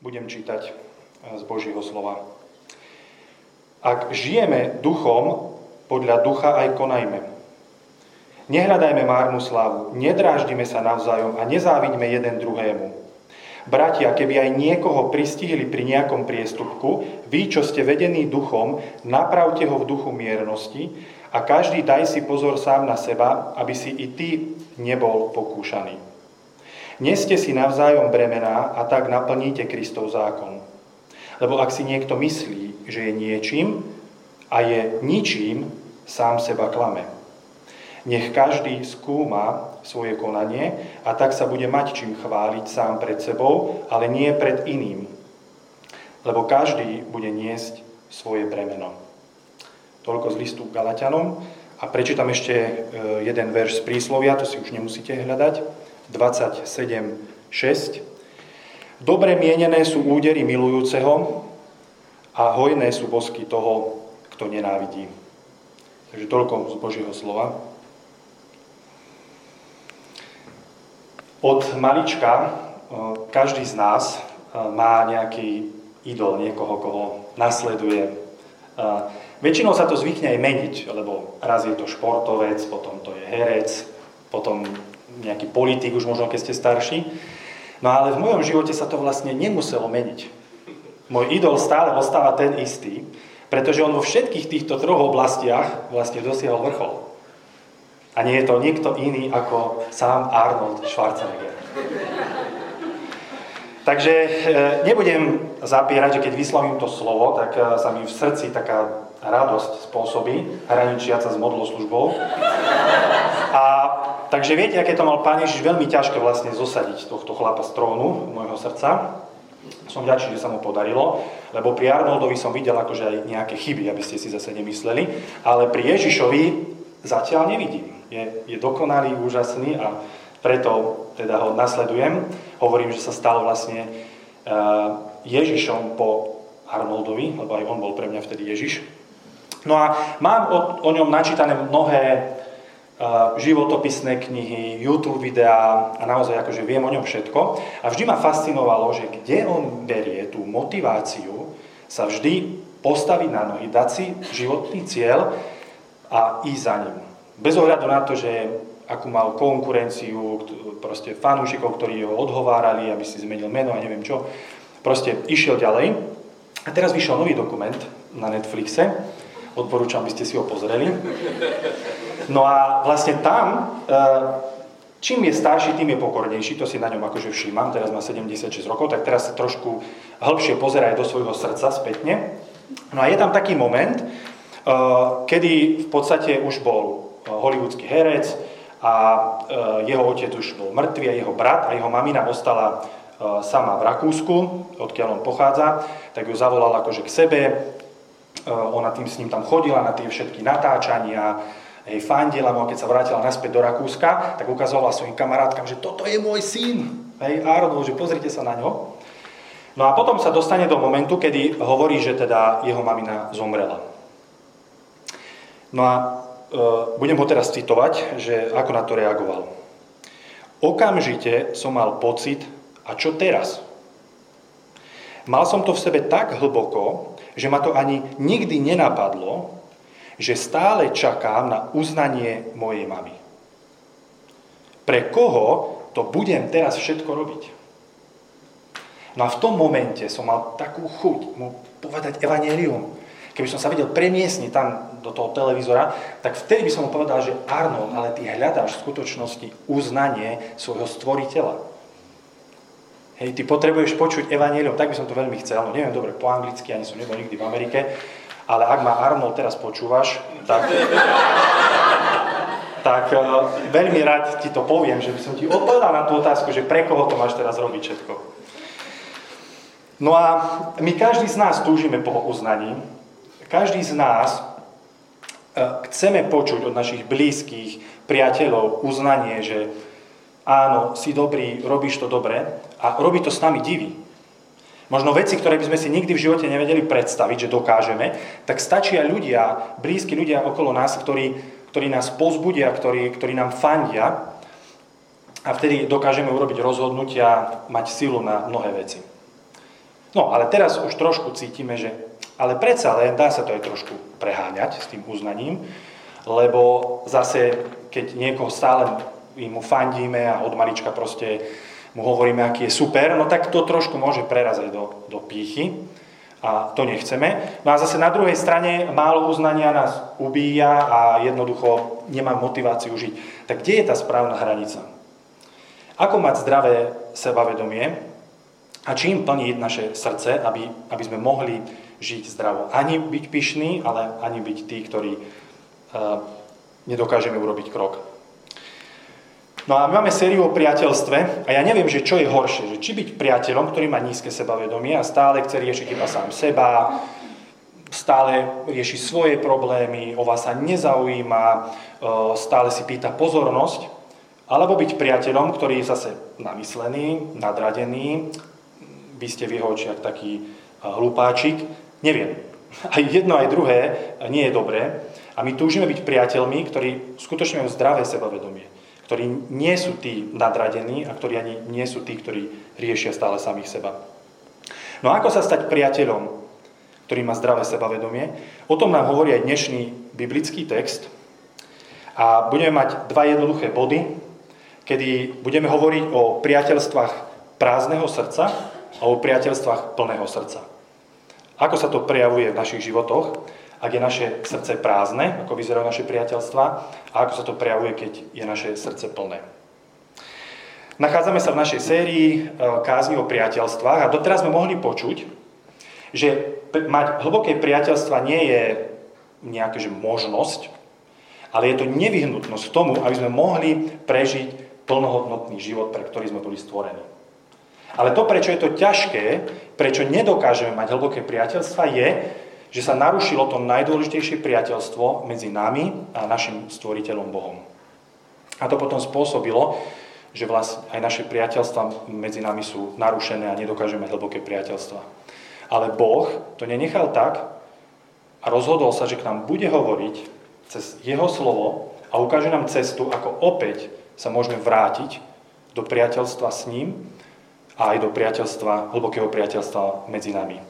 budem čítať e, z Božího slova. Ak žijeme duchom, podľa ducha aj konajme. Nehľadajme márnu slavu, nedráždime sa navzájom a nezávidíme jeden druhému. Bratia, keby aj niekoho pristihli pri nejakom priestupku, vy, čo ste vedení duchom, napravte ho v duchu miernosti a každý daj si pozor sám na seba, aby si i ty nebol pokúšaný. Neste si navzájom bremená a tak naplníte Kristov zákon. Lebo ak si niekto myslí, že je niečím a je ničím, sám seba klame. Nech každý skúma svoje konanie a tak sa bude mať čím chváliť sám pred sebou, ale nie pred iným. Lebo každý bude niesť svoje bremeno. Toľko z listu Galatianom. A prečítam ešte e, jeden verš z príslovia, to si už nemusíte hľadať. 27, 6. Dobre mienené sú údery milujúceho a hojné sú bosky toho, kto nenávidí. Takže toľko z Božieho slova. Od malička e, každý z nás e, má nejaký idol, niekoho, koho nasleduje. E, väčšinou sa to zvykne aj meniť, lebo raz je to športovec, potom to je herec, potom nejaký politik, už možno keď ste starší. No ale v mojom živote sa to vlastne nemuselo meniť. Môj idol stále ostáva ten istý, pretože on vo všetkých týchto troch oblastiach vlastne dosiahol vrchol. A nie je to nikto iný ako sám Arnold Schwarzenegger. Takže e, nebudem zapierať, že keď vyslovím to slovo, tak e, sa mi v srdci taká radosť spôsobí, hraničiaca s modloslužbou. A takže viete, aké to mal Pán Ježiš veľmi ťažké vlastne zosadiť tohto chlapa z trónu môjho srdca. Som vďačný, že sa mu podarilo, lebo pri Arnoldovi som videl akože aj nejaké chyby, aby ste si zase nemysleli, ale pri Ježišovi zatiaľ nevidím. Je, je dokonalý, úžasný a preto teda ho nasledujem. Hovorím, že sa stal vlastne uh, Ježišom po Arnoldovi, lebo aj on bol pre mňa vtedy Ježiš. No a mám o, o ňom načítané mnohé životopisné knihy, YouTube videá a naozaj akože viem o ňom všetko. A vždy ma fascinovalo, že kde on berie tú motiváciu sa vždy postaviť na nohy, dať si životný cieľ a ísť za ním. Bez ohľadu na to, že akú mal konkurenciu, proste fanúšikov, ktorí ho odhovárali, aby si zmenil meno a neviem čo. Proste išiel ďalej. A teraz vyšiel nový dokument na Netflixe. Odporúčam, aby ste si ho pozreli. No a vlastne tam, e, čím je starší, tým je pokornejší, to si na ňom akože všímam, teraz má 76 rokov, tak teraz sa trošku hĺbšie pozerá aj do svojho srdca spätne. No a je tam taký moment, e, kedy v podstate už bol e, hollywoodsky herec a jeho otec už bol mŕtvý a jeho brat a jeho mamina ostala sama v Rakúsku, odkiaľ on pochádza, tak ju zavolal akože k sebe, ona tým s ním tam chodila na tie všetky natáčania, hej, fandila mu, keď sa vrátila naspäť do Rakúska, tak ukazovala svojim kamarátkam, že toto je môj syn, hej, Arnold, že pozrite sa na ňo. No a potom sa dostane do momentu, kedy hovorí, že teda jeho mamina zomrela. No a e, budem ho teraz citovať, že ako na to reagoval. Okamžite som mal pocit, a čo teraz? Mal som to v sebe tak hlboko, že ma to ani nikdy nenapadlo, že stále čakám na uznanie mojej mamy. Pre koho to budem teraz všetko robiť? No a v tom momente som mal takú chuť mu povedať evanelium. Keby som sa vedel premiesniť tam do toho televízora, tak vtedy by som mu povedal, že Arnold, ale ty hľadáš v skutočnosti uznanie svojho stvoriteľa. Hej, ty potrebuješ počuť evanelium, tak by som to veľmi chcel, no neviem dobre po anglicky, ani som nebol nikdy v Amerike, ale ak ma Arnold teraz počúvaš, tak, tak uh, veľmi rád ti to poviem, že by som ti odpovedal na tú otázku, že pre koho to máš teraz robiť všetko. No a my každý z nás túžime po uznaní. Každý z nás uh, chceme počuť od našich blízkych, priateľov uznanie, že áno, si dobrý, robíš to dobre a robí to s nami divy. Možno veci, ktoré by sme si nikdy v živote nevedeli predstaviť, že dokážeme, tak stačia ľudia, blízki ľudia okolo nás, ktorí, ktorí nás pozbudia, ktorí, ktorí nám fandia a vtedy dokážeme urobiť rozhodnutia, mať silu na mnohé veci. No, ale teraz už trošku cítime, že ale predsa len dá sa to aj trošku preháňať s tým uznaním, lebo zase, keď niekoho stále mu fandíme a od malička proste mu hovoríme, aký je super, no tak to trošku môže prerazať do, do pýchy a to nechceme. No a zase na druhej strane málo uznania nás ubíja a jednoducho nemá motiváciu žiť. Tak kde je tá správna hranica? Ako mať zdravé sebavedomie a čím plniť naše srdce, aby, aby sme mohli žiť zdravo. Ani byť pyšný, ale ani byť tí, ktorí uh, nedokážeme urobiť krok. No a my máme sériu o priateľstve a ja neviem, že čo je horšie. Že či byť priateľom, ktorý má nízke sebavedomie a stále chce riešiť iba sám seba, stále rieši svoje problémy, o vás sa nezaujíma, e, stále si pýta pozornosť, alebo byť priateľom, ktorý je zase namyslený, nadradený, vy ste v jeho očiach taký e, hlupáčik, neviem. Aj jedno, aj druhé nie je dobré. A my túžime byť priateľmi, ktorí skutočne majú zdravé sebavedomie ktorí nie sú tí nadradení a ktorí ani nie sú tí, ktorí riešia stále samých seba. No a ako sa stať priateľom, ktorý má zdravé sebavedomie? O tom nám hovorí aj dnešný biblický text. A budeme mať dva jednoduché body, kedy budeme hovoriť o priateľstvách prázdneho srdca a o priateľstvách plného srdca. Ako sa to prejavuje v našich životoch? Ak je naše srdce prázdne, ako vyzerajú naše priateľstva, a ako sa to prejavuje, keď je naše srdce plné. Nachádzame sa v našej sérii e, kázni o priateľstvách a doteraz sme mohli počuť, že mať hlboké priateľstva nie je nejaká že možnosť, ale je to nevyhnutnosť k tomu, aby sme mohli prežiť plnohodnotný život, pre ktorý sme boli stvorení. Ale to, prečo je to ťažké, prečo nedokážeme mať hlboké priateľstva, je, že sa narušilo to najdôležitejšie priateľstvo medzi nami a našim stvoriteľom Bohom. A to potom spôsobilo, že vlastne aj naše priateľstva medzi nami sú narušené a nedokážeme hlboké priateľstva. Ale Boh to nenechal tak a rozhodol sa, že k nám bude hovoriť cez Jeho slovo a ukáže nám cestu, ako opäť sa môžeme vrátiť do priateľstva s ním a aj do priateľstva, hlbokého priateľstva medzi nami.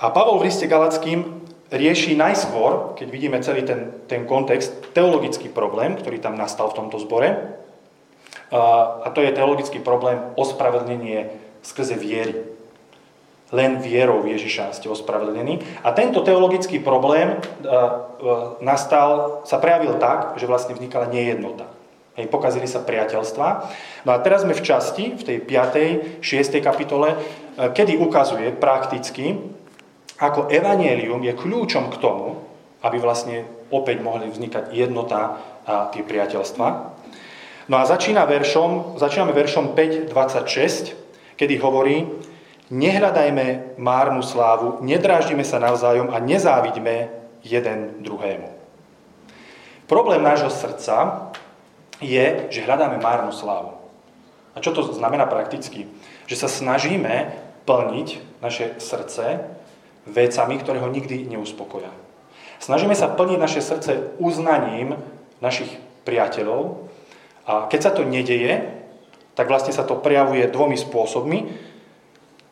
A Pavol v liste Galackým rieši najskôr, keď vidíme celý ten, ten kontext, teologický problém, ktorý tam nastal v tomto zbore. A to je teologický problém ospravedlnenie skrze viery. Len vierou Ježiša ste ospravedlnení. A tento teologický problém nastal, sa prejavil tak, že vlastne vznikala nejednota. Hej, pokazili sa priateľstva. No a teraz sme v časti, v tej 5. 6. kapitole, kedy ukazuje prakticky, ako evanielium je kľúčom k tomu, aby vlastne opäť mohli vznikať jednota a tie priateľstva. No a začína veršom, začíname veršom 5.26, kedy hovorí, nehľadajme márnu slávu, nedráždime sa navzájom a nezávidme jeden druhému. Problém nášho srdca je, že hľadáme márnu slávu. A čo to znamená prakticky? Že sa snažíme plniť naše srdce vecami, ktoré ho nikdy neuspokoja. Snažíme sa plniť naše srdce uznaním našich priateľov a keď sa to nedeje, tak vlastne sa to prejavuje dvomi spôsobmi.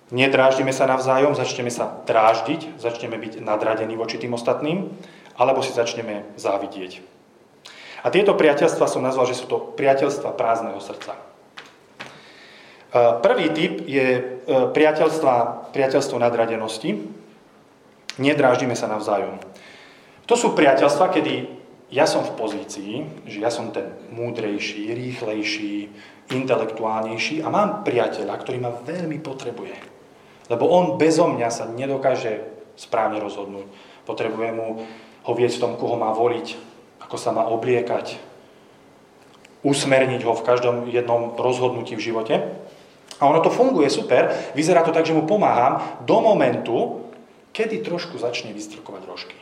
Nedráždime sa navzájom, začneme sa dráždiť, začneme byť nadradení voči tým ostatným, alebo si začneme závidieť. A tieto priateľstva som nazval, že sú to priateľstva prázdneho srdca. E, prvý typ je e, priateľstva, priateľstvo nadradenosti, Nedráždime sa navzájom. To sú priateľstva, kedy ja som v pozícii, že ja som ten múdrejší, rýchlejší, intelektuálnejší a mám priateľa, ktorý ma veľmi potrebuje. Lebo on bezo mňa sa nedokáže správne rozhodnúť. Potrebuje mu ho vieť v tom, koho má voliť, ako sa má obliekať, usmerniť ho v každom jednom rozhodnutí v živote. A ono to funguje super, vyzerá to tak, že mu pomáham do momentu, kedy trošku začne vystrkovať rožky.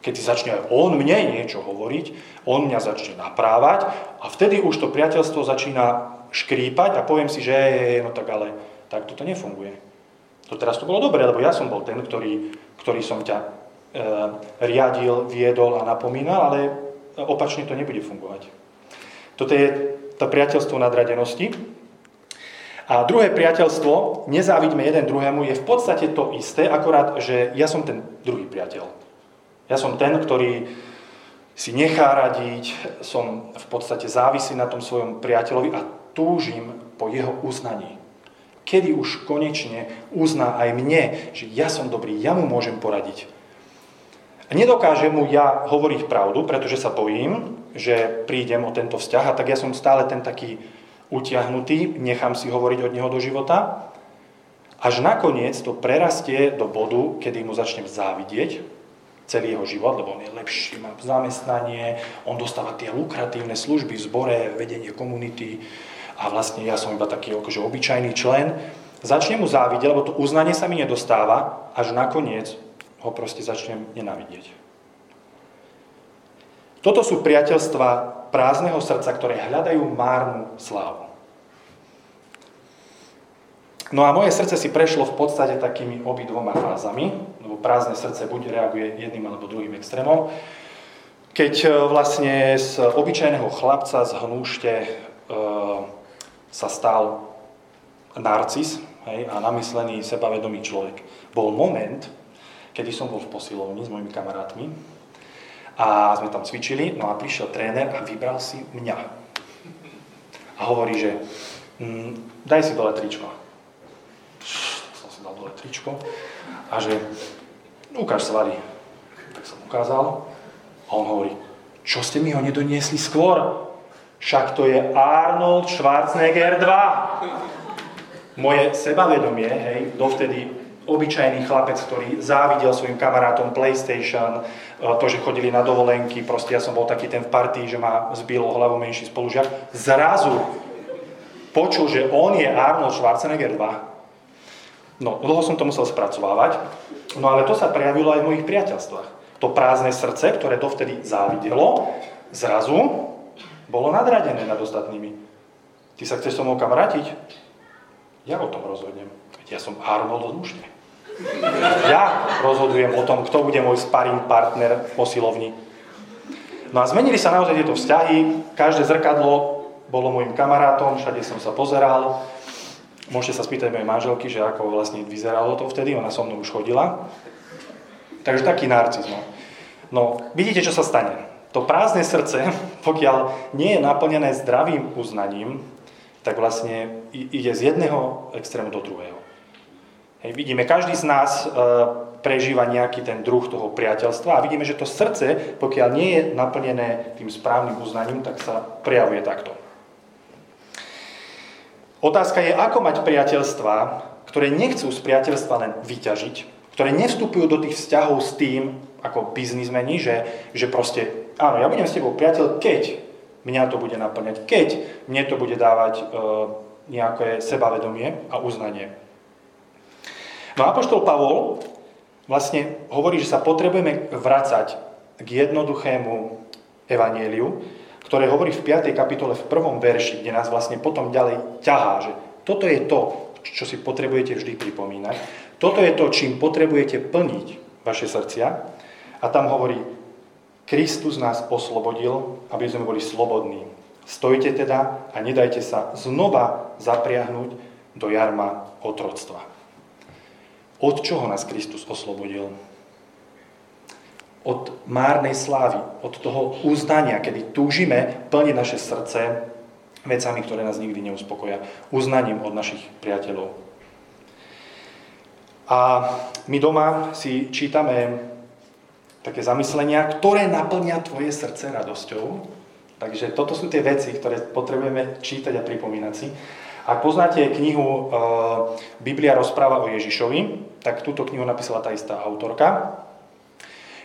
Kedy začne aj on mne niečo hovoriť, on mňa začne naprávať a vtedy už to priateľstvo začína škrípať a poviem si, že je, no tak ale tak toto nefunguje. To teraz to bolo dobre, lebo ja som bol ten, ktorý, ktorý som ťa e, riadil, viedol a napomínal, ale opačne to nebude fungovať. Toto je to priateľstvo nadradenosti. A druhé priateľstvo, nezávidme jeden druhému, je v podstate to isté, akorát, že ja som ten druhý priateľ. Ja som ten, ktorý si nechá radiť, som v podstate závisí na tom svojom priateľovi a túžim po jeho uznaní. Kedy už konečne uzná aj mne, že ja som dobrý, ja mu môžem poradiť. A nedokážem mu ja hovoriť pravdu, pretože sa bojím, že prídem o tento vzťah a tak ja som stále ten taký utiahnutý, nechám si hovoriť od neho do života, až nakoniec to prerastie do bodu, kedy mu začnem závidieť celý jeho život, lebo on je lepší, má zamestnanie, on dostáva tie lukratívne služby v zbore, vedenie komunity, a vlastne ja som iba taký akože obyčajný člen, začnem mu závidieť, lebo to uznanie sa mi nedostáva, až nakoniec ho proste začnem nenávidieť. Toto sú priateľstva prázdneho srdca, ktoré hľadajú márnu slávu. No a moje srdce si prešlo v podstate takými obidvoma fázami, lebo prázdne srdce buď reaguje jedným alebo druhým extrémom. Keď e, vlastne z obyčajného chlapca z hnúšte e, sa stal narcis hej, a namyslený, sebavedomý človek. Bol moment, kedy som bol v posilovni s mojimi kamarátmi a sme tam cvičili, no a prišiel tréner a vybral si mňa. A hovorí, že mm, daj si dole tričko. Dole tričko a že ukáž svaly. Tak som ukázal a on hovorí, čo ste mi ho nedoniesli skôr? Však to je Arnold Schwarzenegger 2. Moje sebavedomie, hej, dovtedy obyčajný chlapec, ktorý závidel svojim kamarátom PlayStation, e, to, že chodili na dovolenky, proste ja som bol taký ten v partii, že ma zbil o hlavu menší spolužiak, zrazu počul, že on je Arnold Schwarzenegger 2. No, dlho som to musel spracovávať, no ale to sa prejavilo aj v mojich priateľstvách. To prázdne srdce, ktoré dovtedy závidelo, zrazu bolo nadradené nad ostatnými. Ty sa chceš so mnou kamarátiť? Ja o tom rozhodnem. Ja som Arnold Nušne. Ja rozhodujem o tom, kto bude môj sparring partner v posilovni. No a zmenili sa naozaj tieto vzťahy. Každé zrkadlo bolo môjim kamarátom, všade som sa pozeral. Môžete sa spýtať mojej manželky, že ako vlastne vyzeralo to vtedy, ona so mnou už chodila. Takže taký narcis. No. no, vidíte, čo sa stane to prázdne srdce, pokiaľ nie je naplnené zdravým uznaním, tak vlastne ide z jedného extrému do druhého. Hej, vidíme, každý z nás e, prežíva nejaký ten druh toho priateľstva a vidíme, že to srdce, pokiaľ nie je naplnené tým správnym uznaním, tak sa prejavuje takto. Otázka je, ako mať priateľstva, ktoré nechcú z priateľstva len vyťažiť, ktoré nevstupujú do tých vzťahov s tým, ako biznismeni, že, že proste áno, ja budem s tebou priateľ, keď mňa to bude naplňať, keď mne to bude dávať e, nejaké sebavedomie a uznanie. No a Apoštol Pavol vlastne hovorí, že sa potrebujeme vracať k jednoduchému evanieliu, ktoré hovorí v 5. kapitole v prvom verši, kde nás vlastne potom ďalej ťahá, že toto je to, čo si potrebujete vždy pripomínať, toto je to, čím potrebujete plniť vaše srdcia. A tam hovorí, Kristus nás oslobodil, aby sme boli slobodní. Stojte teda a nedajte sa znova zapriahnuť do jarma otroctva. Od čoho nás Kristus oslobodil? Od márnej slávy, od toho uznania, kedy túžime plniť naše srdce vecami, ktoré nás nikdy neuspokoja. Uznaním od našich priateľov. A my doma si čítame také zamyslenia, ktoré naplnia tvoje srdce radosťou. Takže toto sú tie veci, ktoré potrebujeme čítať a pripomínať si. Ak poznáte knihu e, Biblia rozpráva o Ježišovi, tak túto knihu napísala tá istá autorka.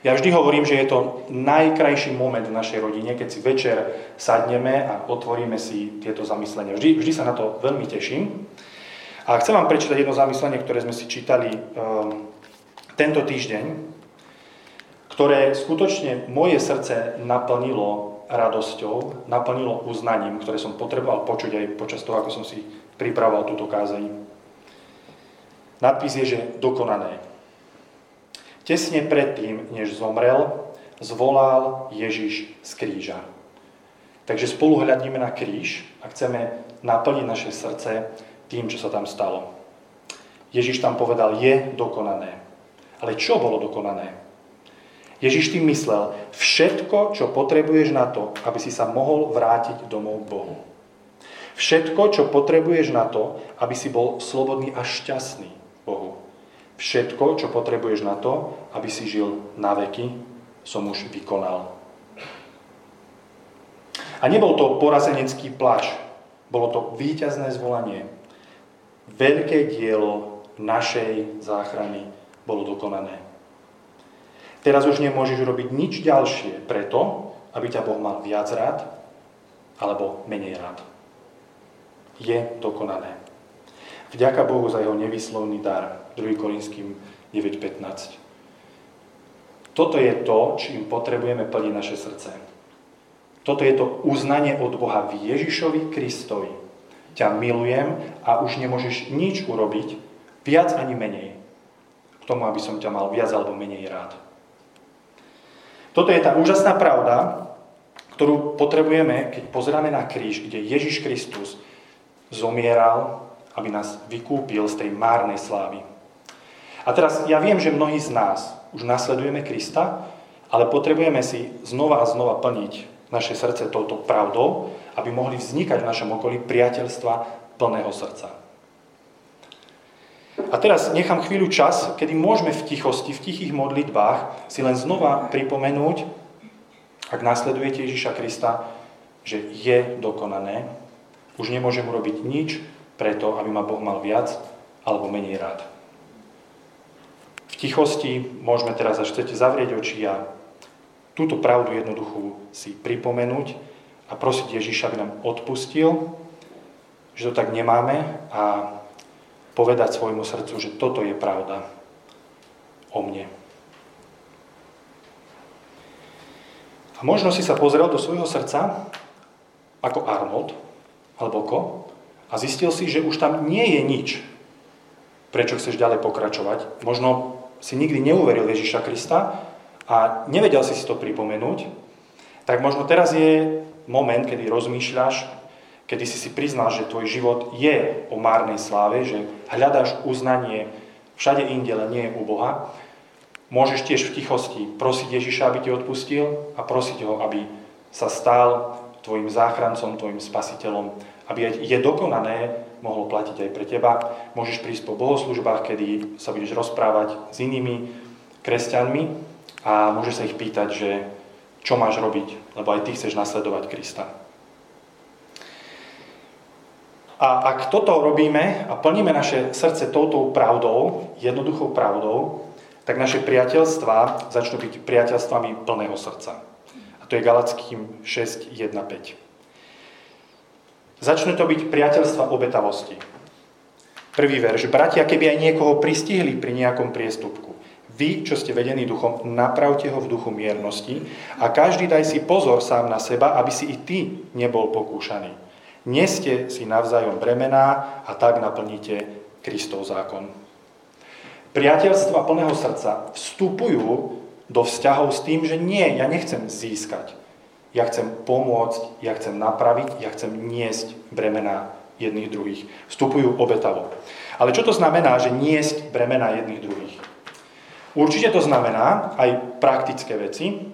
Ja vždy hovorím, že je to najkrajší moment v našej rodine, keď si večer sadneme a otvoríme si tieto zamyslenia. Vždy, vždy sa na to veľmi teším. A chcem vám prečítať jedno zamyslenie, ktoré sme si čítali um, tento týždeň ktoré skutočne moje srdce naplnilo radosťou, naplnilo uznaním, ktoré som potreboval počuť aj počas toho, ako som si pripravoval túto kázeň. Nadpis je, že dokonané. Tesne predtým, než zomrel, zvolal Ježiš z kríža. Takže spolu hľadíme na kríž a chceme naplniť naše srdce tým, čo sa tam stalo. Ježiš tam povedal, je dokonané. Ale čo bolo dokonané? Ježiš tým myslel, všetko, čo potrebuješ na to, aby si sa mohol vrátiť domov k Bohu. Všetko, čo potrebuješ na to, aby si bol slobodný a šťastný Bohu. Všetko, čo potrebuješ na to, aby si žil na veky, som už vykonal. A nebol to porazenecký plač, bolo to víťazné zvolanie. Veľké dielo našej záchrany bolo dokonané. Teraz už nemôžeš robiť nič ďalšie preto, aby ťa Boh mal viac rád alebo menej rád. Je dokonané. Vďaka Bohu za jeho nevyslovný dar. 2. Korinským 9.15. Toto je to, čím potrebujeme plniť naše srdce. Toto je to uznanie od Boha v Ježišovi Kristovi. Ťa milujem a už nemôžeš nič urobiť, viac ani menej, k tomu, aby som ťa mal viac alebo menej rád. Toto je tá úžasná pravda, ktorú potrebujeme, keď pozeráme na kríž, kde Ježiš Kristus zomieral, aby nás vykúpil z tej márnej slávy. A teraz ja viem, že mnohí z nás už nasledujeme Krista, ale potrebujeme si znova a znova plniť naše srdce touto pravdou, aby mohli vznikať v našom okolí priateľstva plného srdca. A teraz nechám chvíľu čas, kedy môžeme v tichosti, v tichých modlitbách si len znova pripomenúť, ak nasledujete Ježiša Krista, že je dokonané, už nemôžem urobiť nič preto, aby ma Boh mal viac alebo menej rád tichosti môžeme teraz, až chcete zavrieť oči a túto pravdu jednoduchú si pripomenúť a prosiť Ježiša, aby nám odpustil, že to tak nemáme a povedať svojmu srdcu, že toto je pravda o mne. A možno si sa pozrel do svojho srdca ako Arnold, alebo ko, a zistil si, že už tam nie je nič, prečo chceš ďalej pokračovať. Možno si nikdy neuveril Ježiša Krista a nevedel si si to pripomenúť, tak možno teraz je moment, kedy rozmýšľaš, kedy si si priznal, že tvoj život je o márnej sláve, že hľadáš uznanie všade inde, len nie u Boha, môžeš tiež v tichosti prosiť Ježiša, aby ti odpustil a prosiť ho, aby sa stal tvojim záchrancom, tvojim spasiteľom, aby je dokonané mohlo platiť aj pre teba. Môžeš prísť po bohoslužbách, kedy sa budeš rozprávať s inými kresťanmi a môžeš sa ich pýtať, že čo máš robiť, lebo aj ty chceš nasledovať Krista. A ak toto robíme a plníme naše srdce touto pravdou, jednoduchou pravdou, tak naše priateľstva začnú byť priateľstvami plného srdca. A to je Galackým 6, 1, 5. Začnú to byť priateľstva obetavosti. Prvý verš. Bratia, keby aj niekoho pristihli pri nejakom priestupku, vy, čo ste vedení duchom, napravte ho v duchu miernosti a každý daj si pozor sám na seba, aby si i ty nebol pokúšaný. Neste si navzájom bremená a tak naplníte Kristov zákon. Priateľstva plného srdca vstupujú do vzťahov s tým, že nie, ja nechcem získať. Ja chcem pomôcť, ja chcem napraviť, ja chcem niesť bremená jedných druhých. Vstupujú obetavo. Ale čo to znamená, že niesť bremená jedných druhých? Určite to znamená aj praktické veci,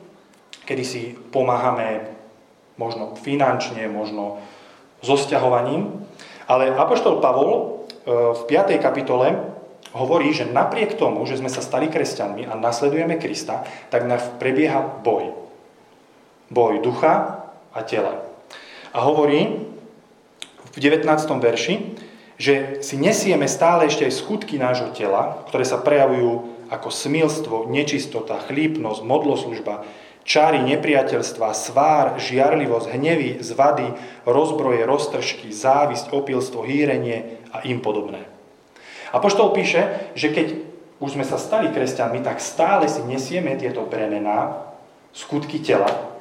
kedy si pomáhame možno finančne, možno so sťahovaním. Ale Apoštol Pavol e, v 5. kapitole hovorí, že napriek tomu, že sme sa stali kresťanmi a nasledujeme Krista, tak prebieha boj boj ducha a tela. A hovorí v 19. verši, že si nesieme stále ešte aj skutky nášho tela, ktoré sa prejavujú ako smilstvo, nečistota, chlípnosť, modloslužba, čáry nepriateľstva, svár, žiarlivosť, hnevy, zvady, rozbroje, roztržky, závisť, opilstvo, hýrenie a im podobné. A poštol píše, že keď už sme sa stali kresťanmi, tak stále si nesieme tieto bremená, skutky tela,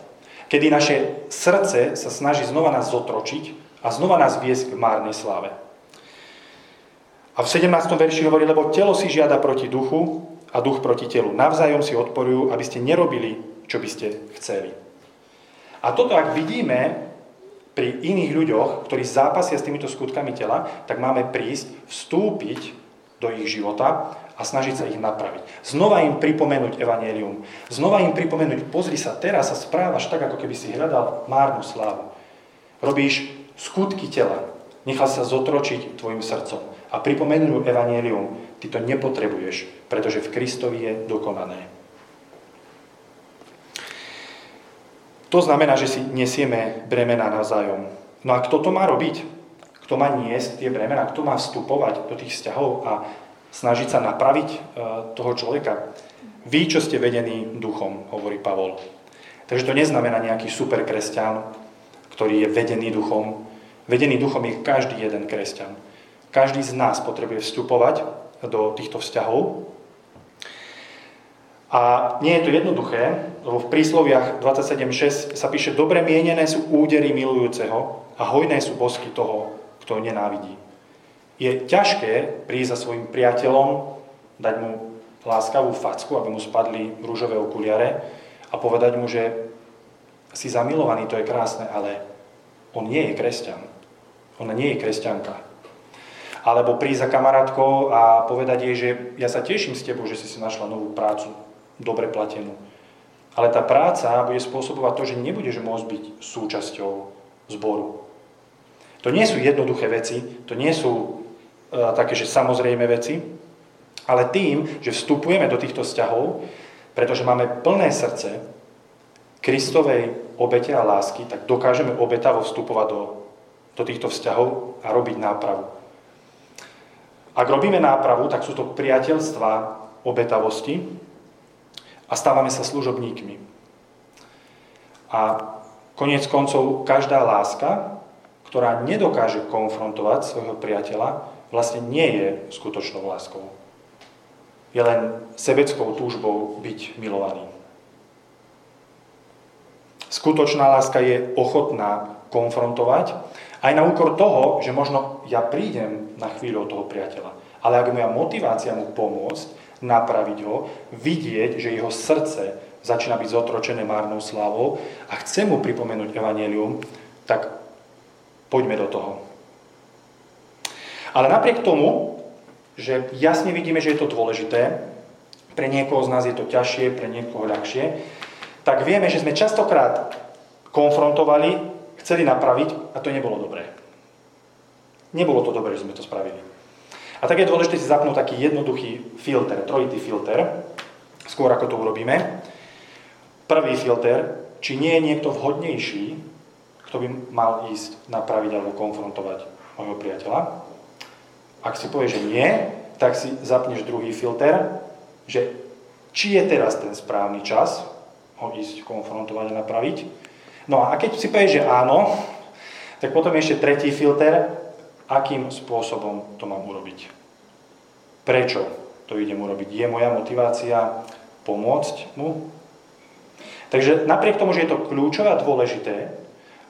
kedy naše srdce sa snaží znova nás zotročiť a znova nás viesť k márnej sláve. A v 17. verši hovorí, lebo telo si žiada proti duchu a duch proti telu. Navzájom si odporujú, aby ste nerobili, čo by ste chceli. A toto, ak vidíme pri iných ľuďoch, ktorí zápasia s týmito skutkami tela, tak máme prísť, vstúpiť do ich života a snažiť sa ich napraviť. Znova im pripomenúť evanelium. Znova im pripomenúť, pozri sa, teraz sa správaš tak, ako keby si hľadal márnu slávu. Robíš skutky tela. Nechal sa zotročiť tvojim srdcom. A pripomenú evanelium, ty to nepotrebuješ, pretože v Kristovi je dokonané. To znamená, že si nesieme bremena navzájom. No a kto to má robiť? Kto má niesť tie bremena? Kto má vstupovať do tých vzťahov a snažiť sa napraviť e, toho človeka? Vy, čo ste vedení duchom, hovorí Pavol. Takže to neznamená nejaký super kresťan, ktorý je vedený duchom. Vedený duchom je každý jeden kresťan. Každý z nás potrebuje vstupovať do týchto vzťahov a nie je to jednoduché, lebo v prísloviach 27.6 sa píše, dobre mienené sú údery milujúceho a hojné sú bosky toho, kto nenávidí. Je ťažké prísť za svojim priateľom, dať mu láskavú facku, aby mu spadli rúžové okuliare a povedať mu, že si zamilovaný, to je krásne, ale on nie je kresťan. Ona nie je kresťanka. Alebo prísť za kamarátkou a povedať jej, že ja sa teším s tebou, že si si našla novú prácu dobre platenú. Ale tá práca bude spôsobovať to, že nebudeš môcť byť súčasťou zboru. To nie sú jednoduché veci, to nie sú také, že samozrejme veci, ale tým, že vstupujeme do týchto vzťahov, pretože máme plné srdce Kristovej obete a lásky, tak dokážeme obetavo vstupovať do, do týchto vzťahov a robiť nápravu. Ak robíme nápravu, tak sú to priateľstva obetavosti, a stávame sa služobníkmi. A koniec koncov každá láska, ktorá nedokáže konfrontovať svojho priateľa, vlastne nie je skutočnou láskou. Je len sebeckou túžbou byť milovaný. Skutočná láska je ochotná konfrontovať aj na úkor toho, že možno ja prídem na chvíľu od toho priateľa. Ale ak moja motivácia mu pomôcť, napraviť ho, vidieť, že jeho srdce začína byť zotročené márnou slávou a chce mu pripomenúť evanelium, tak poďme do toho. Ale napriek tomu, že jasne vidíme, že je to dôležité, pre niekoho z nás je to ťažšie, pre niekoho ľahšie, tak vieme, že sme častokrát konfrontovali, chceli napraviť a to nebolo dobré. Nebolo to dobré, že sme to spravili. A tak je dôležité si zapnúť taký jednoduchý filter, trojitý filter, skôr ako to urobíme. Prvý filter, či nie je niekto vhodnejší, kto by mal ísť napraviť alebo konfrontovať môjho priateľa. Ak si povieš, že nie, tak si zapneš druhý filter, že či je teraz ten správny čas ho ísť konfrontovať a napraviť. No a keď si povieš, že áno, tak potom ešte tretí filter, akým spôsobom to mám urobiť. Prečo to idem urobiť? Je moja motivácia pomôcť mu? Takže napriek tomu, že je to kľúčové a dôležité,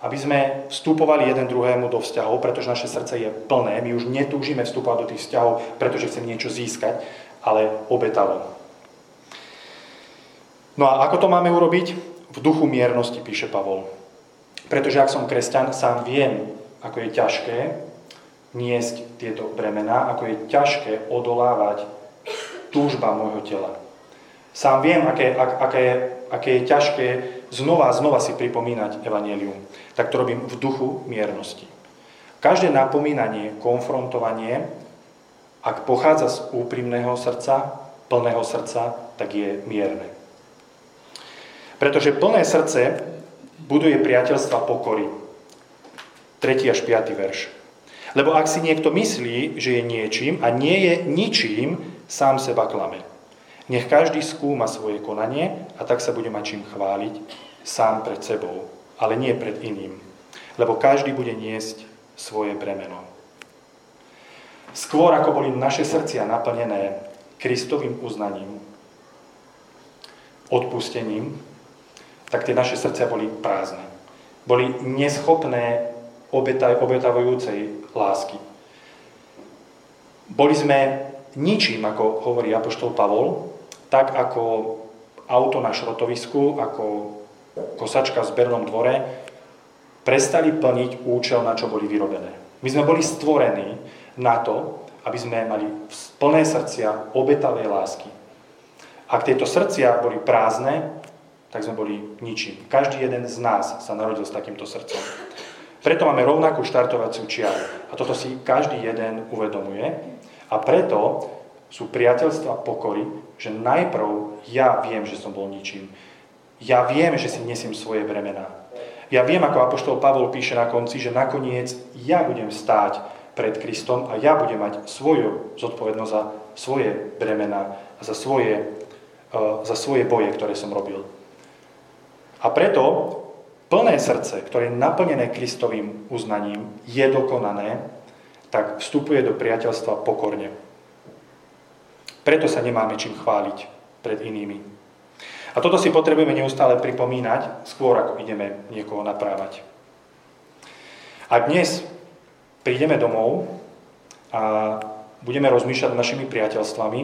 aby sme vstupovali jeden druhému do vzťahov, pretože naše srdce je plné, my už netúžime vstupovať do tých vzťahov, pretože chcem niečo získať, ale obetavo. No a ako to máme urobiť? V duchu miernosti, píše Pavol. Pretože ak som kresťan, sám viem, ako je ťažké niesť tieto bremená, ako je ťažké odolávať túžba môjho tela. Sám viem, aké, ak, aké, aké je ťažké znova a znova si pripomínať evanelium. Tak to robím v duchu miernosti. Každé napomínanie, konfrontovanie, ak pochádza z úprimného srdca, plného srdca, tak je mierne. Pretože plné srdce buduje priateľstva pokory. 3. až 5. verš. Lebo ak si niekto myslí, že je niečím a nie je ničím, sám seba klame. Nech každý skúma svoje konanie a tak sa bude mať čím chváliť sám pred sebou, ale nie pred iným. Lebo každý bude niesť svoje bremeno. Skôr ako boli naše srdcia naplnené Kristovým uznaním, odpustením, tak tie naše srdcia boli prázdne. Boli neschopné obetavujúcej lásky. Boli sme ničím, ako hovorí Apoštol Pavol, tak ako auto na šrotovisku, ako kosačka v zbernom dvore, prestali plniť účel, na čo boli vyrobené. My sme boli stvorení na to, aby sme mali plné srdcia obetavej lásky. Ak tieto srdcia boli prázdne, tak sme boli ničím. Každý jeden z nás sa narodil s takýmto srdcom. Preto máme rovnakú štartovaciu čiaru. A toto si každý jeden uvedomuje. A preto sú priateľstva pokory, že najprv ja viem, že som bol ničím. Ja viem, že si nesiem svoje bremená. Ja viem, ako Apoštol Pavol píše na konci, že nakoniec ja budem stáť pred Kristom a ja budem mať svoju zodpovednosť za svoje bremená, za svoje, uh, za svoje boje, ktoré som robil. A preto plné srdce, ktoré je naplnené Kristovým uznaním, je dokonané, tak vstupuje do priateľstva pokorne. Preto sa nemáme čím chváliť pred inými. A toto si potrebujeme neustále pripomínať, skôr ako ideme niekoho naprávať. A dnes prídeme domov a budeme rozmýšľať našimi priateľstvami,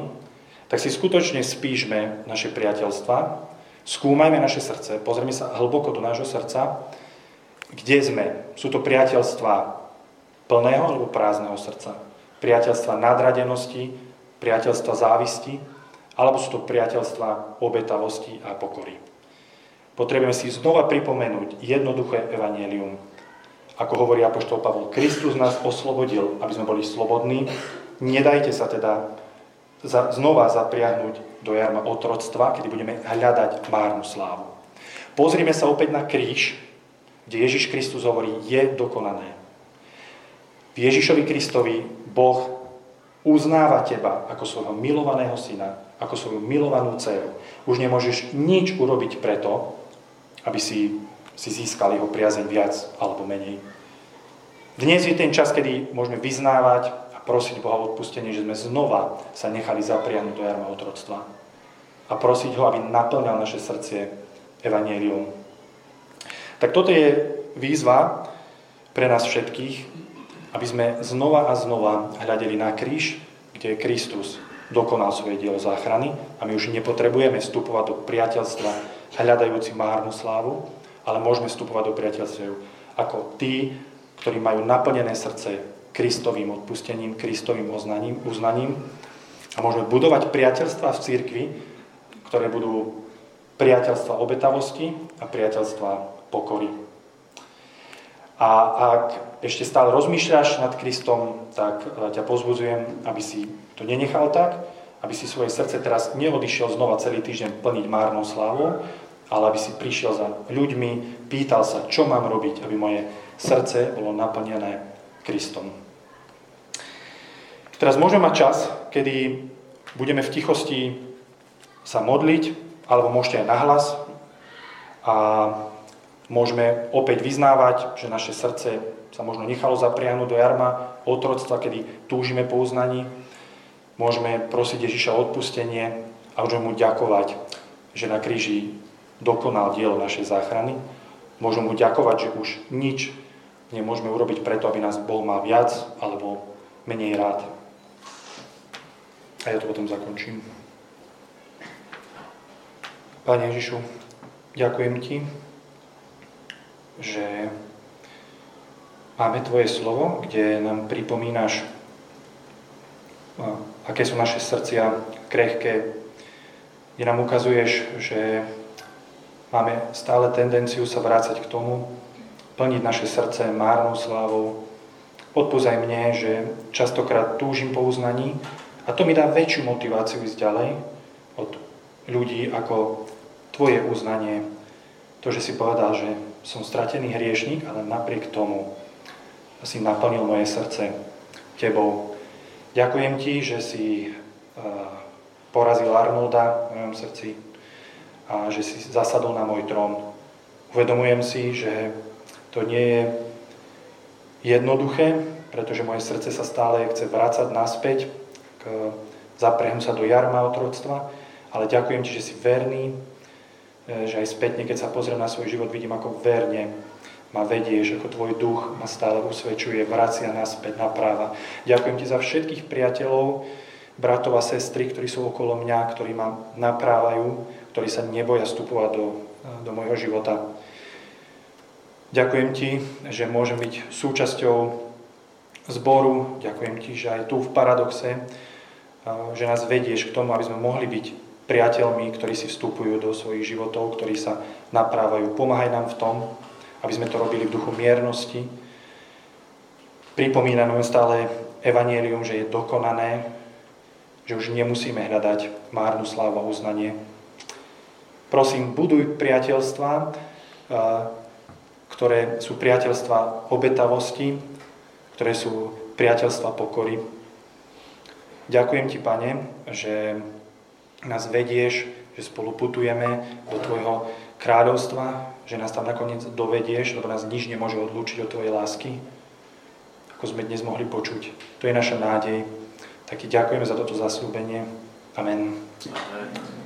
tak si skutočne spíšme naše priateľstva Skúmajme naše srdce, pozrieme sa hlboko do nášho srdca, kde sme. Sú to priateľstva plného alebo prázdneho srdca. Priateľstva nadradenosti, priateľstva závisti, alebo sú to priateľstva obetavosti a pokory. Potrebujeme si znova pripomenúť jednoduché evanielium. Ako hovorí Apoštol Pavol, Kristus nás oslobodil, aby sme boli slobodní. Nedajte sa teda znova zapriahnuť do jarma otroctva, kedy budeme hľadať márnu slávu. Pozrime sa opäť na kríž, kde Ježiš Kristus hovorí, je dokonané. V Ježišovi Kristovi Boh uznáva teba ako svojho milovaného syna, ako svoju milovanú dceru. Už nemôžeš nič urobiť preto, aby si, si získal jeho priazeň viac alebo menej. Dnes je ten čas, kedy môžeme vyznávať prosiť Boha o odpustenie, že sme znova sa nechali zapriahnuť do jarma otroctva. A prosiť ho, aby naplňal naše srdcie evanielium. Tak toto je výzva pre nás všetkých, aby sme znova a znova hľadeli na kríž, kde Kristus dokonal svoje dielo záchrany a my už nepotrebujeme vstupovať do priateľstva hľadajúci márnu slávu, ale môžeme vstupovať do priateľstva ako tí, ktorí majú naplnené srdce Kristovým odpustením, Kristovým oznaním, uznaním. A môžeme budovať priateľstva v cirkvi, ktoré budú priateľstva obetavosti a priateľstva pokory. A ak ešte stále rozmýšľaš nad Kristom, tak e, ťa pozbudzujem, aby si to nenechal tak, aby si svoje srdce teraz neodišiel znova celý týždeň plniť márnou slávou, ale aby si prišiel za ľuďmi, pýtal sa, čo mám robiť, aby moje srdce bolo naplnené Kristom. Teraz môžeme mať čas, kedy budeme v tichosti sa modliť, alebo môžete aj nahlas a môžeme opäť vyznávať, že naše srdce sa možno nechalo zapriahnuť do jarma otroctva, kedy túžime po uznaní. Môžeme prosiť Ježiša o odpustenie a môžeme mu ďakovať, že na kríži dokonal dielo našej záchrany. Môžeme mu ďakovať, že už nič nemôžeme urobiť preto, aby nás Boh mal viac alebo menej rád. A ja to potom zakončím. Pane Ježišu, ďakujem Ti, že máme Tvoje slovo, kde nám pripomínaš, aké sú naše srdcia krehké, kde nám ukazuješ, že máme stále tendenciu sa vrácať k tomu, plniť naše srdce márnou slávou. Odpúzaj mne, že častokrát túžim po uznaní, a to mi dá väčšiu motiváciu ísť ďalej od ľudí ako tvoje uznanie. To, že si povedal, že som stratený hriešnik, ale napriek tomu si naplnil moje srdce tebou. Ďakujem ti, že si porazil Arnolda v mojom srdci a že si zasadol na môj trón. Uvedomujem si, že to nie je jednoduché, pretože moje srdce sa stále chce vrácať naspäť k, zaprehnú sa do jarma otroctva, ale ďakujem ti, že si verný, že aj spätne, keď sa pozriem na svoj život, vidím, ako verne ma vedieš, ako tvoj duch ma stále usvedčuje, vracia naspäť, napráva. Ďakujem ti za všetkých priateľov, bratov a sestry, ktorí sú okolo mňa, ktorí ma naprávajú, ktorí sa neboja vstupovať do, do môjho života. Ďakujem Ti, že môžem byť súčasťou zboru. Ďakujem Ti, že aj tu v Paradoxe, že nás vedieš k tomu, aby sme mohli byť priateľmi, ktorí si vstupujú do svojich životov, ktorí sa naprávajú. Pomáhaj nám v tom, aby sme to robili v duchu miernosti. Pripomína nám stále evanielium, že je dokonané, že už nemusíme hľadať márnu slávu a uznanie. Prosím, buduj priateľstva, ktoré sú priateľstva obetavosti, ktoré sú priateľstva pokory. Ďakujem Ti, Pane, že nás vedieš, že spolu putujeme do Tvojho kráľovstva, že nás tam nakoniec dovedieš, lebo nás nič nemôže odlúčiť od Tvojej lásky, ako sme dnes mohli počuť. To je naša nádej. Tak ďakujeme za toto zaslúbenie. Amen. Amen.